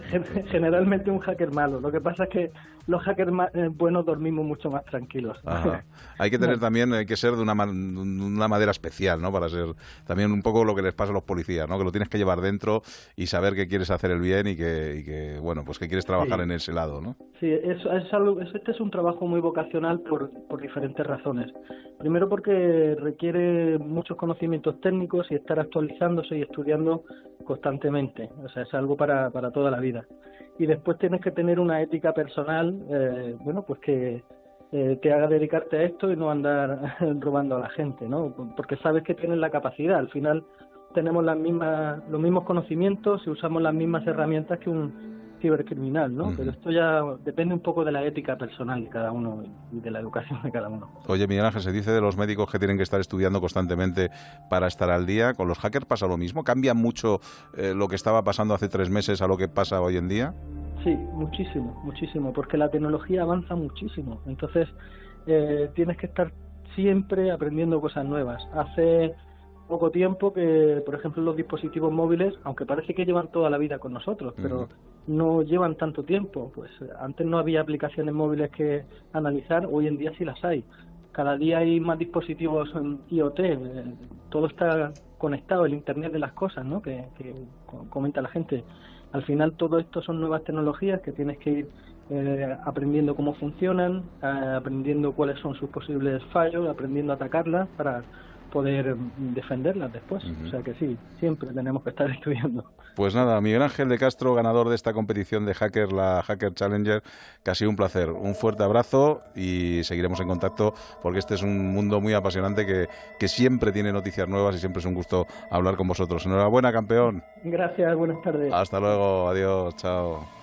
Gen- Generalmente un hacker malo. Lo que pasa es que los hackers ma- eh, buenos dormimos mucho más tranquilos. Ajá. Hay que tener también, hay que ser de una, una madera especial, ¿no? Para ser también un poco lo que les pasa a los policías, ¿no? Que lo tienes que llevar dentro y saber que quieres hacer el bien y que, y que bueno, pues que quieres trabajar Sí. en ese lado, ¿no? Sí, es, es algo- es- este es un trabajo muy vocacional por, por diferentes razones. Primero porque requiere muchos conocimientos técnicos y estar actualizándose y estudiando constantemente. O sea, es algo para, para toda la vida. Y después tienes que tener una ética personal, eh, bueno, pues que eh, te haga dedicarte a esto y no andar robando a la gente, ¿no? Porque sabes que tienes la capacidad. Al final tenemos las mismas, los mismos conocimientos y usamos las mismas herramientas que un cibercriminal, ¿no? Pero esto ya depende un poco de la ética personal de cada uno y de la educación de cada uno. Oye, Miguel Ángel, se dice de los médicos que tienen que estar estudiando constantemente para estar al día. ¿Con los hackers pasa lo mismo? ¿Cambia mucho eh, lo que estaba pasando hace tres meses a lo que pasa hoy en día? Sí, muchísimo, muchísimo, porque la tecnología avanza muchísimo. Entonces, eh, tienes que estar siempre aprendiendo cosas nuevas. Hace poco tiempo que, por ejemplo, los dispositivos móviles, aunque parece que llevan toda la vida con nosotros, pero no llevan tanto tiempo. Pues eh, antes no había aplicaciones móviles que analizar, hoy en día sí las hay. Cada día hay más dispositivos en IoT, eh, todo está conectado, el Internet de las cosas, ¿no? Que, que co- comenta la gente. Al final todo esto son nuevas tecnologías que tienes que ir eh, aprendiendo cómo funcionan, eh, aprendiendo cuáles son sus posibles fallos, aprendiendo a atacarlas para poder defenderlas después. O sea que sí, siempre tenemos que estar estudiando. Pues nada, Miguel Ángel de Castro, ganador de esta competición de hacker, la Hacker Challenger, que ha sido un placer. Un fuerte abrazo y seguiremos en contacto porque este es un mundo muy apasionante que, que siempre tiene noticias nuevas y siempre es un gusto hablar con vosotros. Enhorabuena, campeón. Gracias, buenas tardes. Hasta luego, adiós, chao.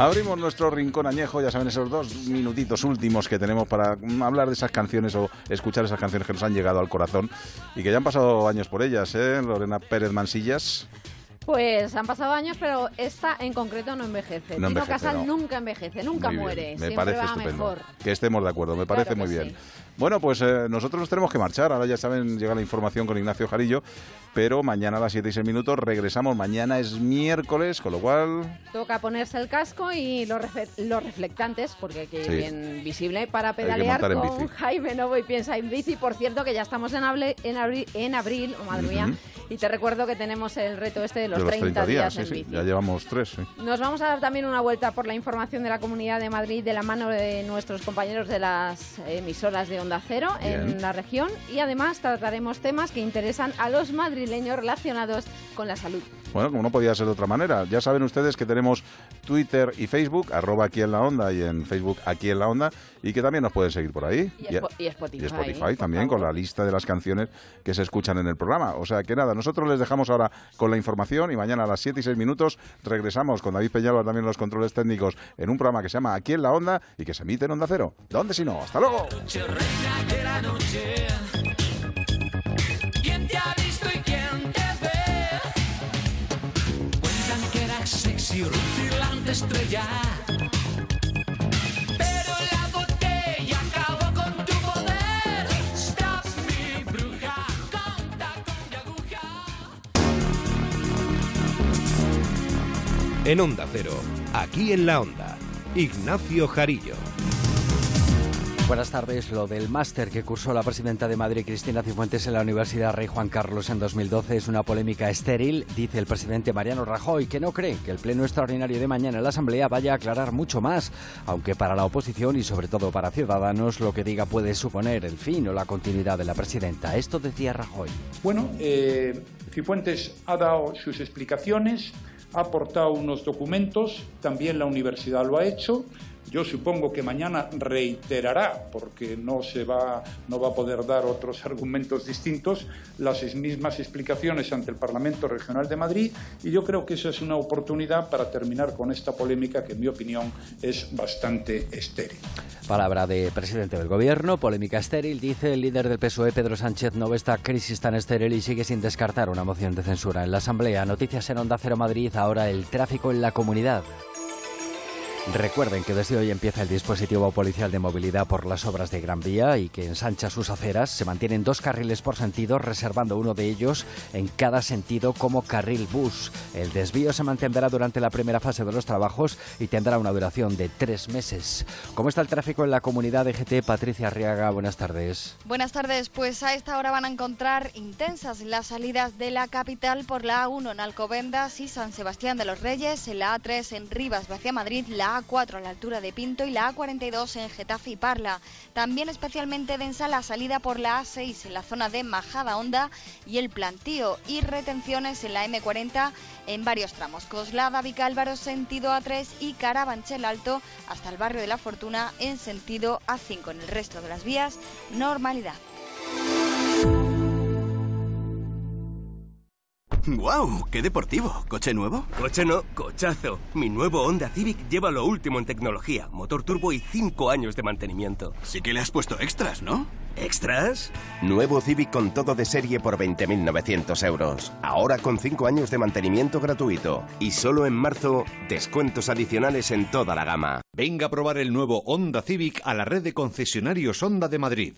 Abrimos nuestro rincón añejo, ya saben, esos dos minutitos últimos que tenemos para hablar de esas canciones o escuchar esas canciones que nos han llegado al corazón y que ya han pasado años por ellas, ¿eh? Lorena Pérez Mansillas. Pues han pasado años, pero esta en concreto no envejece. No Tino Casal no. nunca envejece, nunca Muy muere. Me parece va estupendo. mejor. Que estemos de acuerdo, me parece muy bien. Bueno, pues eh, nosotros nos tenemos que marchar. Ahora ya saben, llega la información con Ignacio Jarillo. Pero mañana a las 7 y 6 minutos regresamos. Mañana es miércoles, con lo cual. Toca ponerse el casco y los, los reflectantes, porque ir Sí. bien visible, para pedalear con. Jaime Novo y Piensa en Bici. Por cierto, que ya estamos en, en, abri- en abril, oh, madre mía. Y te recuerdo que tenemos el reto este de los, de los 30, días, en bici. Ya llevamos tres. Nos vamos a dar también una vuelta por la información de la Comunidad de Madrid de la mano de nuestros compañeros de las emisoras de Onda Cero Bien. en la región y además trataremos temas que interesan a los madrileños relacionados con la salud. Bueno, como no podía ser de otra manera. Ya saben ustedes que tenemos Twitter y Facebook, arroba aquí en la onda y en Facebook aquí en la onda, y que también nos pueden seguir por ahí. Y, Spo- y Spotify. Y Spotify también, con la lista de las canciones que se escuchan en el programa. O sea que nada, nosotros les dejamos ahora con la información y mañana a las 7 y 6 minutos regresamos con David Peñalba también los controles técnicos en un programa que se llama Aquí en la Onda y que se emite en Onda Cero. ¿Dónde si no? ¡Hasta luego! En Onda Cero, aquí en la Onda, Ignacio Jarillo. Buenas tardes. Lo del máster que cursó la presidenta de Madrid, Cristina Cifuentes, en la Universidad Rey Juan Carlos en 2012 es una polémica estéril, dice el presidente Mariano Rajoy, que no cree que el pleno extraordinario de mañana en la Asamblea vaya a aclarar mucho más, aunque para la oposición y sobre todo para Ciudadanos lo que diga puede suponer el fin o la continuidad de la presidenta. Esto decía Rajoy. Bueno, eh, Cifuentes ha dado sus explicaciones, ha aportado unos documentos, también la universidad lo ha hecho. Yo supongo que mañana reiterará, porque no se va, no va a poder dar otros argumentos distintos, las mismas explicaciones ante el Parlamento Regional de Madrid y yo creo que esa es una oportunidad para terminar con esta polémica que en mi opinión es bastante estéril. Palabra de presidente del gobierno, polémica estéril, dice el líder del PSOE, Pedro Sánchez, no ve esta crisis tan estéril y sigue sin descartar una moción de censura en la Asamblea. Noticias en Onda Cero Madrid, ahora el tráfico en la comunidad. Recuerden que desde hoy empieza el dispositivo policial de movilidad por las obras de Gran Vía y que ensancha sus aceras. Se mantienen dos carriles por sentido, reservando uno de ellos en cada sentido como carril bus. El desvío se mantendrá durante la primera fase de los trabajos y tendrá una duración de tres meses. ¿Cómo está el tráfico en la comunidad de GT? Patricia Arriaga, buenas tardes. Buenas tardes, pues a esta hora van a encontrar intensas las salidas de la capital por la A1 en Alcobendas y San Sebastián de los Reyes, en la A3 en Rivas hacia Madrid, la A4 a la altura de Pinto y la A42 en Getafe y Parla. También especialmente densa la salida por la A6 en la zona de Majada Honda y el Plantío y retenciones en la M40 en varios tramos. Coslada, Vicálvaro, sentido A3 y Carabanchel Alto hasta el barrio de la Fortuna en sentido A5. En el resto de las vías, normalidad. ¡Guau! ¡Qué deportivo! ¿Coche nuevo? Coche no, cochazo. Mi nuevo Honda Civic lleva lo último en tecnología, motor turbo y 5 años de mantenimiento. Sí que le has puesto extras, ¿no? ¿Extras? Nuevo Civic con todo de serie por 20.900 euros. Ahora con 5 años de mantenimiento gratuito. Y solo en marzo, descuentos adicionales en toda la gama. Venga a probar el nuevo Honda Civic a la red de concesionarios Honda de Madrid.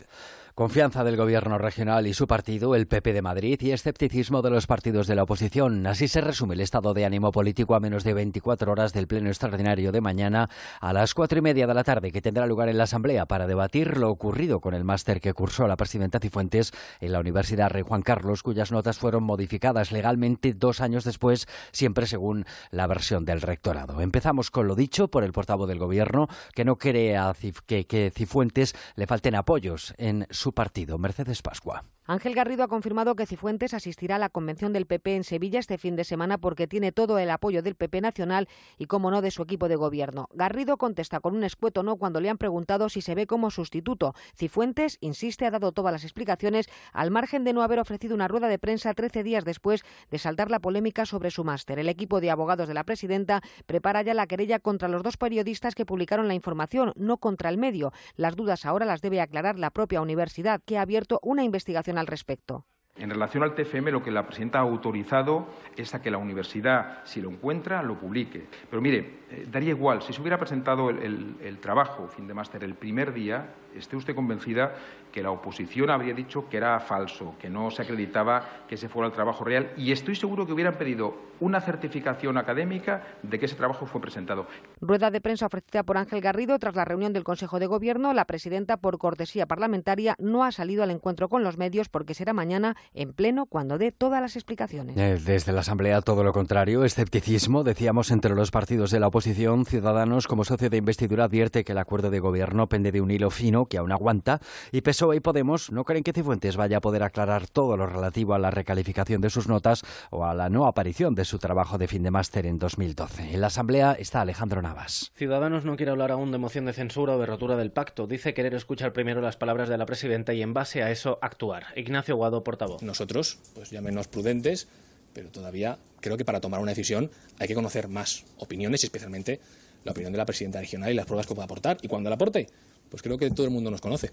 Confianza del gobierno regional y su partido, el PP de Madrid, y escepticismo de los partidos de la oposición. Así se resume el estado de ánimo político a menos de 24 horas del pleno extraordinario de mañana a las cuatro y media de la tarde, que tendrá lugar en la Asamblea para debatir lo ocurrido con el máster que cursó la presidenta Cifuentes en la Universidad Rey Juan Carlos, cuyas notas fueron modificadas legalmente dos años después, siempre según la versión del rectorado. Empezamos con lo dicho por el portavoz del gobierno, que no quiere a Cif- que, que Cifuentes le falten apoyos en su partido, Mercedes Pascua. Ángel Garrido ha confirmado que Cifuentes asistirá a la convención del PP en Sevilla este fin de semana porque tiene todo el apoyo del PP nacional y, como no, de su equipo de gobierno. Garrido contesta con un escueto no cuando le han preguntado si se ve como sustituto. Cifuentes, insiste, ha dado todas las explicaciones al margen de no haber ofrecido una rueda de prensa 13 días después de saltar la polémica sobre su máster. El equipo de abogados de la presidenta prepara ya la querella contra los dos periodistas que publicaron la información, no contra el medio. Las dudas ahora las debe aclarar la propia universidad, que ha abierto una investigación al respecto. En relación al TFM, lo que la presidenta ha autorizado es a que la universidad, si lo encuentra, lo publique. Pero mire, eh, daría igual, si se hubiera presentado el, el- el trabajo, fin de máster, el primer día, esté usted convencida que la oposición habría dicho que era falso, que no se acreditaba que ese fuera el trabajo real, y estoy seguro que hubieran pedido una certificación académica de que ese trabajo fue presentado. Rueda de prensa ofrecida por Ángel Garrido tras la reunión del Consejo de Gobierno. La presidenta, por cortesía parlamentaria, no ha salido al encuentro con los medios porque será mañana en pleno cuando dé todas las explicaciones. Eh, Desde la Asamblea todo lo contrario, escepticismo, decíamos, entre los partidos de la oposición. Ciudadanos, como socio de investidura, advierte que el acuerdo de gobierno pende de un hilo fino que aún aguanta. Y PSOE y Podemos no creen que Cifuentes vaya a poder aclarar todo lo relativo a la recalificación de sus notas o a la no aparición de su trabajo de fin de máster en 2012. En la Asamblea está Alejandro Navas. Ciudadanos no quiere hablar aún de moción de censura o de rotura del pacto. Dice querer escuchar primero las palabras de la presidenta y en base a eso actuar. Ignacio Guado, portavoz. Nosotros, pues ya menos prudentes, pero todavía creo que para tomar una decisión hay que conocer más opiniones y especialmente la opinión de la presidenta regional y las pruebas que pueda aportar. Y cuando la aporte, pues creo que todo el mundo nos conoce.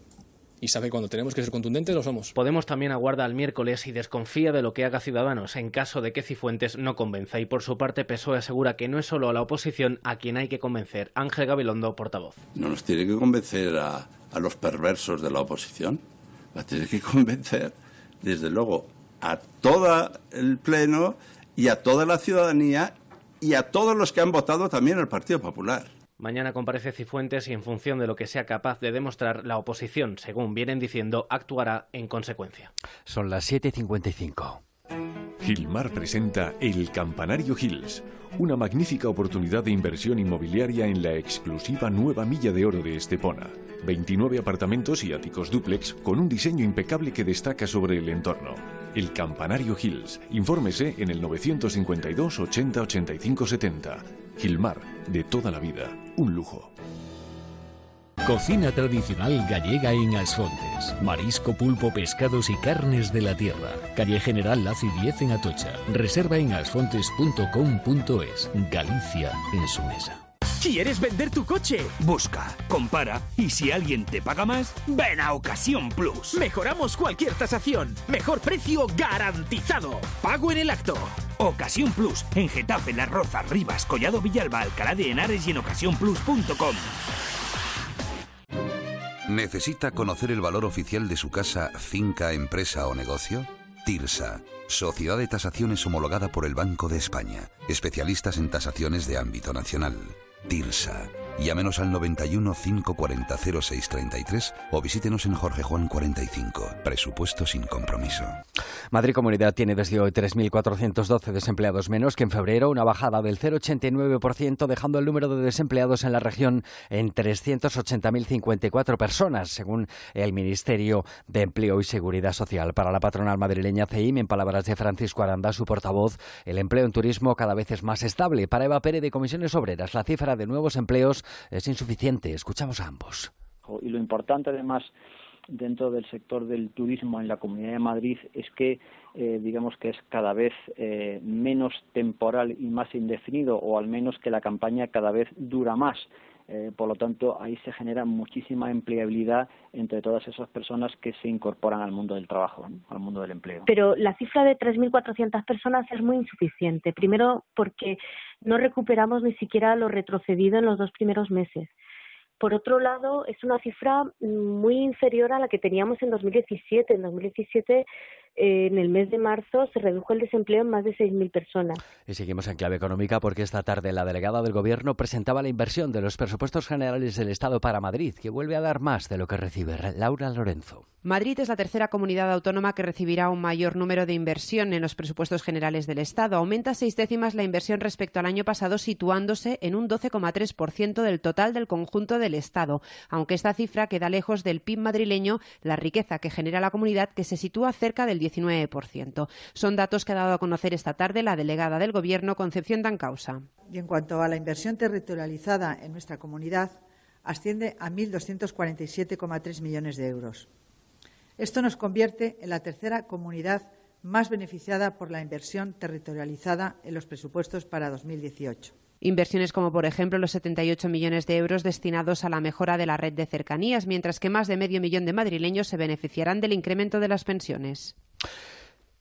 Y sabe que cuando tenemos que ser contundentes lo somos. Podemos también aguarda al miércoles y desconfía de lo que haga Ciudadanos en caso de que Cifuentes no convenza. Y por su parte, PSOE asegura que no es solo a la oposición a quien hay que convencer. Ángel Gabilondo, portavoz. No nos tiene que convencer a, a los perversos de la oposición, va a tener que convencer, desde luego, a todo el Pleno y a toda la ciudadanía y a todos los que han votado también al Partido Popular. Mañana comparece Cifuentes y en función de lo que sea capaz de demostrar, la oposición, según vienen diciendo, actuará en consecuencia. Son las 7.55. Gilmar presenta El Campanario Hills, una magnífica oportunidad de inversión inmobiliaria en la exclusiva nueva milla de oro de Estepona. 29 apartamentos y áticos dúplex con un diseño impecable que destaca sobre el entorno. El Campanario Hills. Infórmese en el 952 80 85 70. Gilmar, de toda la vida, un lujo. Cocina tradicional gallega en Asfontes. Marisco, pulpo, pescados y carnes de la tierra. Calle General Laci 10 en Atocha. Reserva en asfontes.com.es. Galicia en su mesa. ¿Quieres vender tu coche? Busca, compara y si alguien te paga más, ven a Ocasión Plus. Mejoramos cualquier tasación. Mejor precio garantizado. Pago en el acto. Ocasión Plus en Getafe, Las Rozas, Rivas, Collado Villalba, Alcalá de Henares y en ocasiónplus.com. ¿Necesita conocer el valor oficial de su casa, finca, empresa o negocio? TIRSA, Sociedad de Tasaciones homologada por el Banco de España, especialistas en tasaciones de ámbito nacional. TIRSA, Llámenos al 91 540 0633 o visítenos en Jorge Juan 45. Presupuesto sin compromiso. Madrid Comunidad tiene desde hoy 3.412 desempleados menos que en febrero, una bajada del 0,89%, dejando el número de desempleados en la región en 380.054 personas, según el Ministerio de Empleo y Seguridad Social. Para la patronal madrileña CEIM, en palabras de Francisco Aranda, su portavoz, el empleo en turismo cada vez es más estable. Para Eva Pérez de Comisiones Obreras, la cifra de nuevos empleos es insuficiente. Escuchamos a ambos. Y lo importante, además, dentro del sector del turismo en la Comunidad de Madrid es que eh, digamos que es cada vez eh, menos temporal y más indefinido o al menos que la campaña cada vez dura más. Eh, por lo tanto, ahí se genera muchísima empleabilidad entre todas esas personas que se incorporan al mundo del trabajo, al mundo del empleo. Pero la cifra de 3.400 personas es muy insuficiente. Primero, porque no recuperamos ni siquiera lo retrocedido en los dos primeros meses. Por otro lado, es una cifra muy inferior a la que teníamos en 2017. En 2017 en el mes de marzo se redujo el desempleo en más de 6.000 personas. Y seguimos en clave económica porque esta tarde la delegada del Gobierno presentaba la inversión de los presupuestos generales del Estado para Madrid, que vuelve a dar más de lo que recibe. Laura Lorenzo. Madrid es la tercera comunidad autónoma que recibirá un mayor número de inversión en los presupuestos generales del Estado. Aumenta seis décimas la inversión respecto al año pasado, situándose en un 12,3% del total del conjunto del Estado. Aunque esta cifra queda lejos del PIB madrileño, la riqueza que genera la comunidad, que se sitúa cerca del 19%. Son datos que ha dado a conocer esta tarde la delegada del Gobierno, Concepción Dancausa. Y en cuanto a la inversión territorializada en nuestra comunidad, asciende a 1.247,3 millones de euros. Esto nos convierte en la tercera comunidad más beneficiada por la inversión territorializada en los presupuestos para 2018. Inversiones como, por ejemplo, los 78 millones de euros destinados a la mejora de la red de cercanías, mientras que más de medio millón de madrileños se beneficiarán del incremento de las pensiones.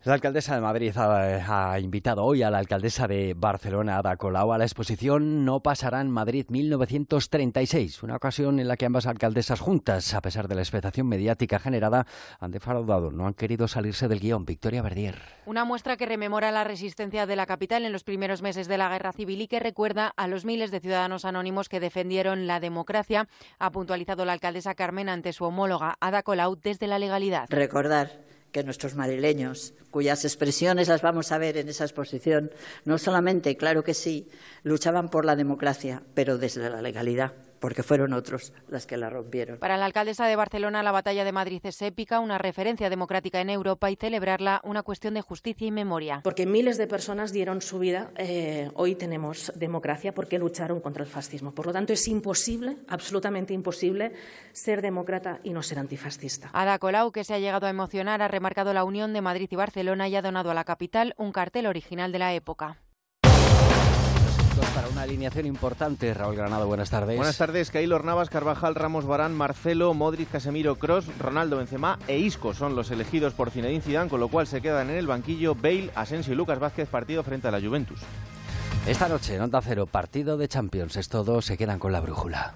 La alcaldesa de Madrid ha, invitado hoy a la alcaldesa de Barcelona, Ada Colau, a la exposición No pasará en Madrid 1936, una ocasión en la que ambas alcaldesas juntas, a pesar de la expectación mediática generada, han defraudado, no han querido salirse del guion. Victoria Verdier. Una muestra que rememora la resistencia de la capital en los primeros meses de la guerra civil y que recuerda a los miles de ciudadanos anónimos que defendieron la democracia, ha puntualizado la alcaldesa Carmen ante su homóloga Ada Colau desde la legalidad. Recordar que nuestros madrileños, cuyas expresiones las vamos a ver en esa exposición, no solamente, claro que sí, luchaban por la democracia, pero desde la legalidad porque fueron otros las que la rompieron. Para la alcaldesa de Barcelona, la batalla de Madrid es épica, una referencia democrática en Europa y celebrarla una cuestión de justicia y memoria. Porque miles de personas dieron su vida, eh, hoy tenemos democracia porque lucharon contra el fascismo. Por lo tanto, es imposible, absolutamente imposible, ser demócrata y no ser antifascista. Ada Colau, que se ha llegado a emocionar, ha remarcado la unión de Madrid y Barcelona y ha donado a la capital un cartel original de la época para una alineación importante. Raúl Granado, buenas tardes. Buenas tardes. Keylor Navas, Carvajal, Ramos Barán, Marcelo, Modric, Casemiro, Cross, Ronaldo Benzema e Isco son los elegidos por Zinedine Zidane, con lo cual se quedan en el banquillo Bale, Asensio y Lucas Vázquez, partido frente a la Juventus. Esta noche en Onda Cero, partido de Champions. Es todo, se quedan con la brújula.